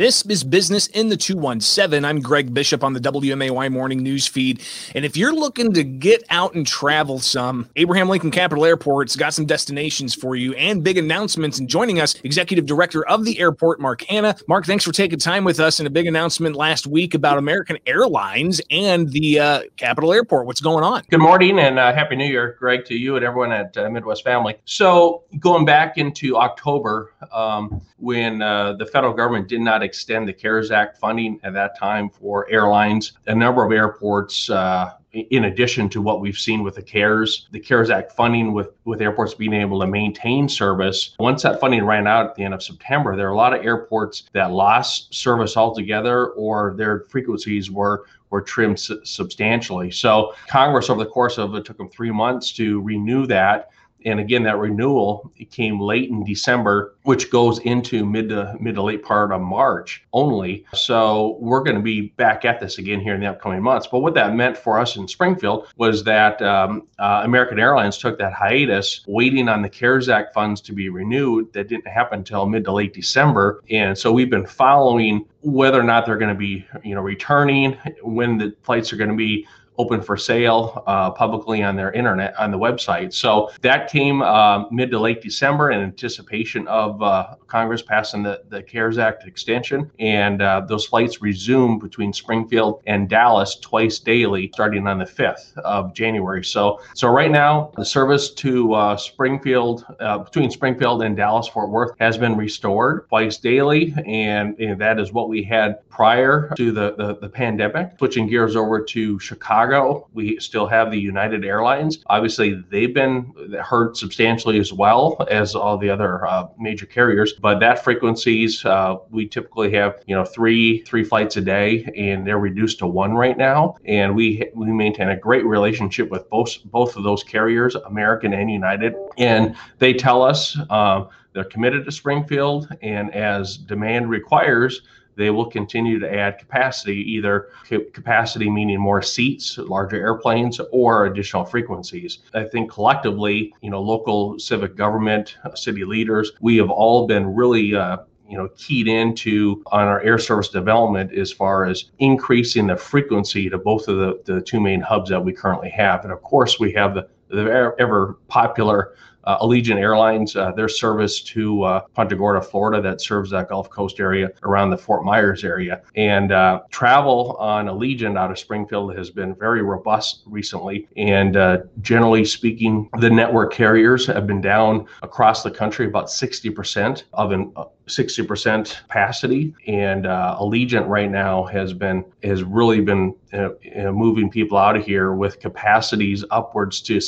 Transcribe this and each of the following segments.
This is Business in the 217. I'm Greg Bishop on the WMAY Morning News Feed. And if you're looking to get out and travel some, Abraham Lincoln Capital Airport's got some destinations for you and big announcements. And joining us, Executive Director of the airport, Mark Hanna. Mark, thanks for taking time with us and a big announcement last week about American Airlines and the uh, Capital Airport. What's going on? Good morning and uh, Happy New Year, Greg, to you and everyone at uh, Midwest Family. So, going back into October, um, when uh, the federal government did not extend the CARES Act funding at that time for airlines. A number of airports, uh, in addition to what we've seen with the CARES, the CARES Act funding with, with airports being able to maintain service. Once that funding ran out at the end of September, there are a lot of airports that lost service altogether or their frequencies were were trimmed su- substantially. So Congress, over the course of it, took them three months to renew that and again that renewal it came late in december which goes into mid to mid to late part of march only. So we're going to be back at this again here in the upcoming months. But what that meant for us in springfield was that um, uh, american airlines took that hiatus waiting on the cares act funds to be renewed. That didn't happen until mid to late december. And so we've been following whether or not they're going to be you know returning when the flights are going to be open for sale uh, publicly on their internet on the website. So that came uh, mid to late December in anticipation of uh, Congress passing the, the CARES Act extension. And uh, those flights resumed between Springfield and Dallas twice daily starting on the 5th of January. So, so right now, the service to uh, Springfield, uh, between Springfield and Dallas Fort Worth, has been restored twice daily. And, and that is what we had prior to the, the, the pandemic. Switching gears over to Chicago. Chicago. We still have the United Airlines. Obviously, they've been hurt substantially as well as all the other uh, major carriers. But that frequencies, uh, we typically have you know three three flights a day, and they're reduced to one right now. And we we maintain a great relationship with both both of those carriers, American and United, and they tell us. Uh, they're committed to Springfield, and as demand requires, they will continue to add capacity, either capacity meaning more seats, larger airplanes, or additional frequencies. I think collectively, you know, local civic government, city leaders, we have all been really uh, you know keyed into on our air service development as far as increasing the frequency to both of the, the two main hubs that we currently have and of course we have the, the ever popular uh, Allegiant Airlines, uh, their service to uh, Punta Gorda, Florida, that serves that Gulf Coast area around the Fort Myers area. And uh, travel on Allegiant out of Springfield has been very robust recently. And uh, generally speaking, the network carriers have been down across the country about 60% of an 60% capacity. And uh, Allegiant right now has been has really been uh, moving people out of here with capacities upwards to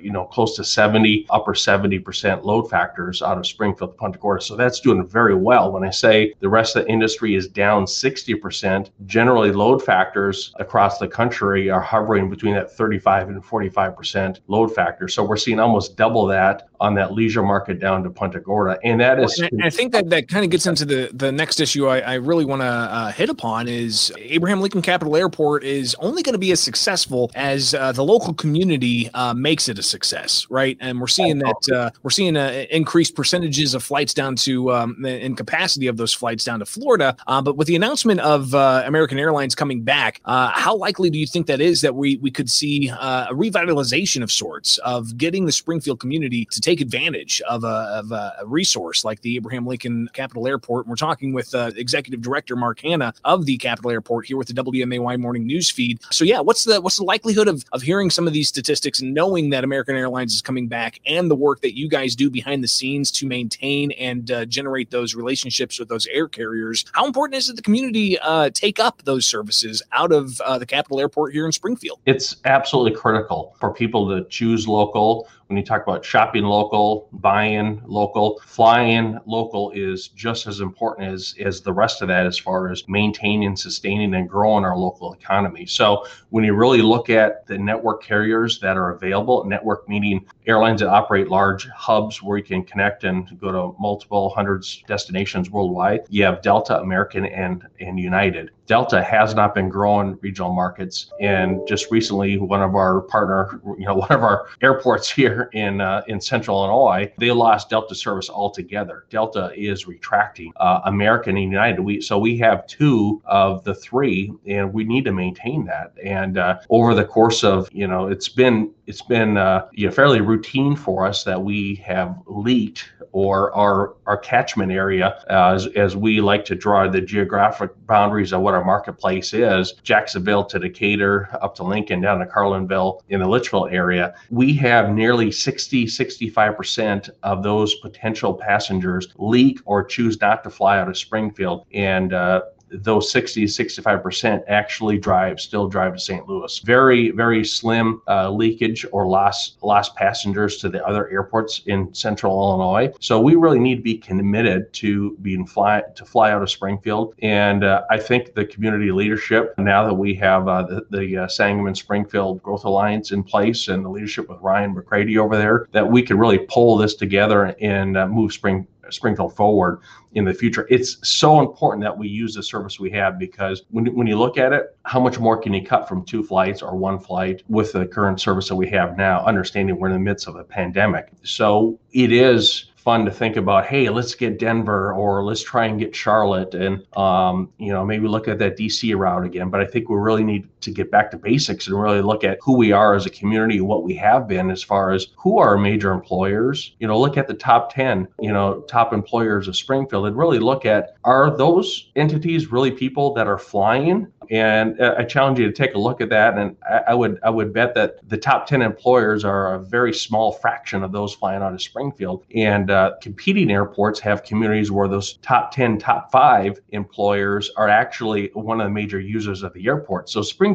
you know close to 70 upper 70% load factors out of Springfield to Punta Gorda. So that's doing very well. When I say the rest of the industry is down 60%, generally load factors across the country are hovering between that 35 and 45% load factor. So we're seeing almost double that on that leisure market down to Punta Gorda. And that is well, I think that that kind of gets into the the next issue I, I really want to uh, hit upon is Abraham Lincoln Capital Airport is only going to be as successful as uh, the local community uh, makes it a success, right? And we're seeing that uh, we're seeing uh, increased percentages of flights down to um, in capacity of those flights down to Florida. Uh, but with the announcement of American Airlines coming back, how likely do you think that is that we we could see a revitalization of sorts of getting the Springfield community to take advantage of a, of a resource like the Abraham Lincoln Capital Airport. And we're talking with uh, Executive Director Mark Hanna of the Capital Airport here with the WMAY Morning News Feed. So yeah, what's the what's the likelihood of of hearing some of these statistics and knowing that American Airlines is coming back and the work that you guys do behind the scenes to maintain and uh, generate those relationships with those air carriers? How important is it the community uh, take up those services out of uh, the Capital Airport here in Springfield? It's absolutely critical for people to choose local when you talk about shopping local, buying local, flying local is just as important as, as the rest of that as far as maintaining, sustaining, and growing our local economy. So when you really look at the network carriers that are available, network meaning airlines that operate large hubs where you can connect and go to multiple hundreds destinations worldwide. You have Delta, American, and and United. Delta has not been growing regional markets, and just recently, one of our partner, you know, one of our airports here in uh, in Central Illinois, they lost Delta service altogether. Delta is retracting. Uh, American and United, we so we have two of the three, and we need to maintain that. And uh, over the course of, you know, it's been it's been uh, you know, fairly routine for us that we have leaked or our our catchment area, uh, as, as we like to draw the geographic boundaries of what our marketplace is, Jacksonville to Decatur, up to Lincoln, down to Carlinville in the Litchfield area. We have nearly 60, 65% of those potential passengers leak or choose not to fly out of Springfield. And uh, those 60 65% actually drive still drive to st louis. Very very slim uh, leakage or lost lost passengers to the other airports in central illinois. So we really need to be committed to being fly to fly out of springfield. And uh, i think the community leadership now that we have uh, the, the uh, sangamon springfield growth alliance in place and the leadership with ryan mccrady over there that we can really pull this together and uh, move spring Springfield forward in the future. It's so important that we use the service we have because when, when you look at it, how much more can you cut from two flights or one flight with the current service that we have now, understanding we're in the midst of a pandemic? So it is fun to think about hey let's get denver or let's try and get charlotte and um, you know maybe look at that dc route again but i think we really need to get back to basics and really look at who we are as a community what we have been as far as who are our major employers you know look at the top 10 you know top employers of springfield and really look at are those entities really people that are flying and I challenge you to take a look at that. And I, would I would bet that the top 10 employers are a very small fraction of those flying out of Springfield. And uh, competing airports have communities where those top 10, top five employers are actually one of the major users of the airport. So Springfield,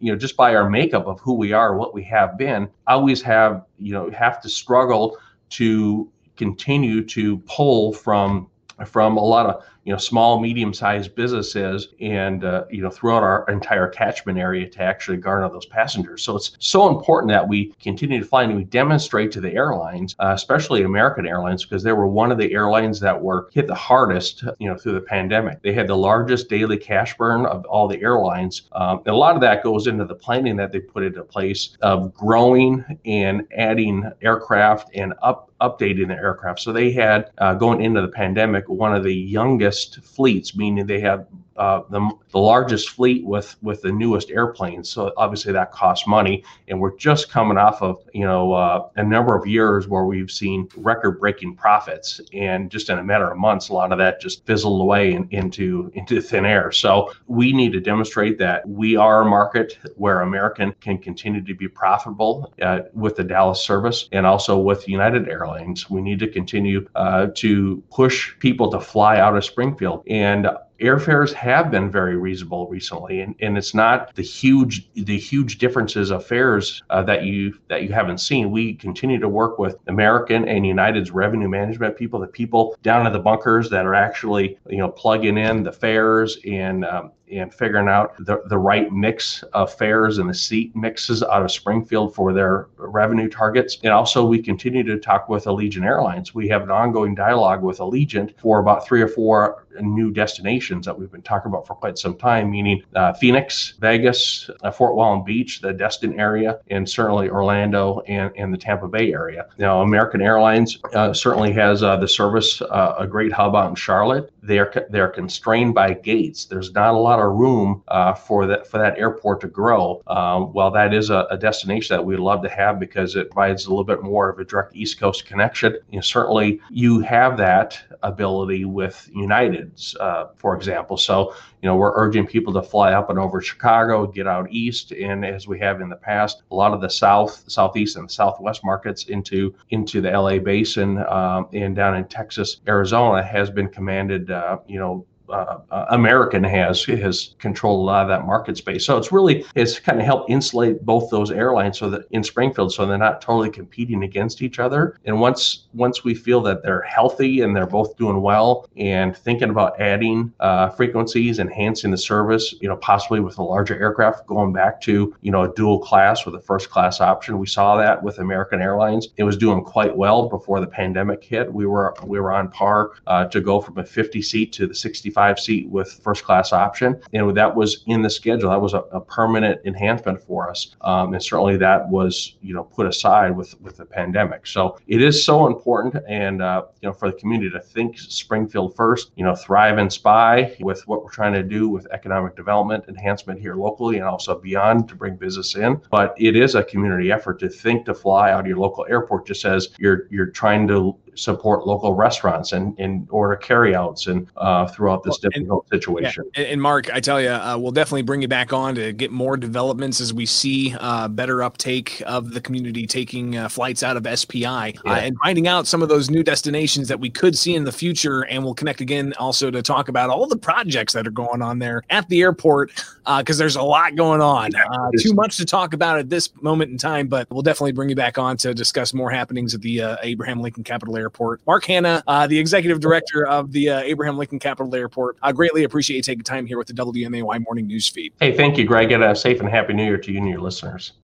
you know, just by our makeup of who we are, what we have been, always have, you know, have to struggle to continue to pull from from a lot of you know small medium sized businesses and uh, you know throughout our entire catchment area to actually garner those passengers. So it's so important that we continue to fly and we demonstrate to the airlines uh, especially american airlines because they were one of the airlines that were hit the hardest you know through the pandemic. They had the largest daily cash burn of all the airlines. Um, and a lot of that goes into the planning that they put into place of growing and adding aircraft and up updating the aircraft. So they had uh, going into the pandemic one of the youngest fleets, meaning they have uh, the, the largest fleet with with the newest airplanes. So obviously that costs money, and we're just coming off of you know uh, a number of years where we've seen record-breaking profits, and just in a matter of months, a lot of that just fizzled away in, into into thin air. So we need to demonstrate that we are a market where American can continue to be profitable uh, with the Dallas service and also with United Airlines. We need to continue uh, to push people to fly out of Springfield and airfares have been very reasonable recently and, and it's not the huge the huge differences of fares uh, that you that you haven't seen. We continue to work with american and united's revenue management people the people down in the bunkers that are actually you know plugging in the fares and um, and figuring out the, the right mix of fares and the seat mixes out of Springfield for their revenue targets. And also, we continue to talk with Allegiant Airlines. We have an ongoing dialogue with Allegiant for about three or four new destinations that we've been talking about for quite some time, meaning uh, Phoenix, Vegas, uh, Fort Walton Beach, the Destin area, and certainly Orlando and, and the Tampa Bay area. Now, American Airlines uh, certainly has uh, the service, uh, a great hub out in Charlotte. They are, they're constrained by gates. There's not a lot lot of room uh, for that for that airport to grow. Um, while that is a, a, destination that we'd love to have because it provides a little bit more of a direct East Coast connection, you know, certainly you have that ability with United's, uh, for example. So you know we're urging people to fly up and over Chicago, get out east, and as we have in the past, a lot of the south, southeast, and southwest markets into into the LA basin um, and down in Texas, Arizona has been commanded, uh, you know uh, uh, American has has controlled a lot of that market space. So it's really it's kind of helped insulate both those airlines so that in Springfield, so they're not totally competing against each other. And once once we feel that they're healthy and they're both doing well and thinking about adding uh, frequencies, enhancing the service, you know, possibly with a larger aircraft, going back to you know a dual class with a first class option. We saw that with American Airlines. It was doing quite well before the pandemic hit. We were we were on par uh, to go from a 50 seat to the 65 seat with first class option, and that was in the schedule. That was a, a permanent enhancement for us, um, and certainly that was you know put aside with with the pandemic. So it is so important, and uh, you know for the community to think Springfield first. You know, thrive and spy with what we're trying to do with economic development enhancement here locally and also beyond to bring business in. But it is a community effort to think to fly out of your local airport just as you're you're trying to support local restaurants and, and order carryouts and uh, throughout this well, difficult and, situation. Yeah. And, Mark, I tell you, uh, we'll definitely bring you back on to get more developments as we see uh, better uptake of the community taking uh, flights out of SPI uh, yeah. and finding out some of those new destinations that we could see in the future. And we'll connect again also to talk about all the projects that are going on there at the airport because uh, there's a lot going on. too much to talk about at this moment in time, but we'll definitely bring you back on to discuss more happenings at the Abraham Lincoln Capital Air Airport. Mark Hanna, uh, the executive director of the uh, Abraham Lincoln Capital Airport. I greatly appreciate you taking time here with the WMAY Morning News Feed. Hey, thank you, Greg, and a safe and happy new year to you and your listeners.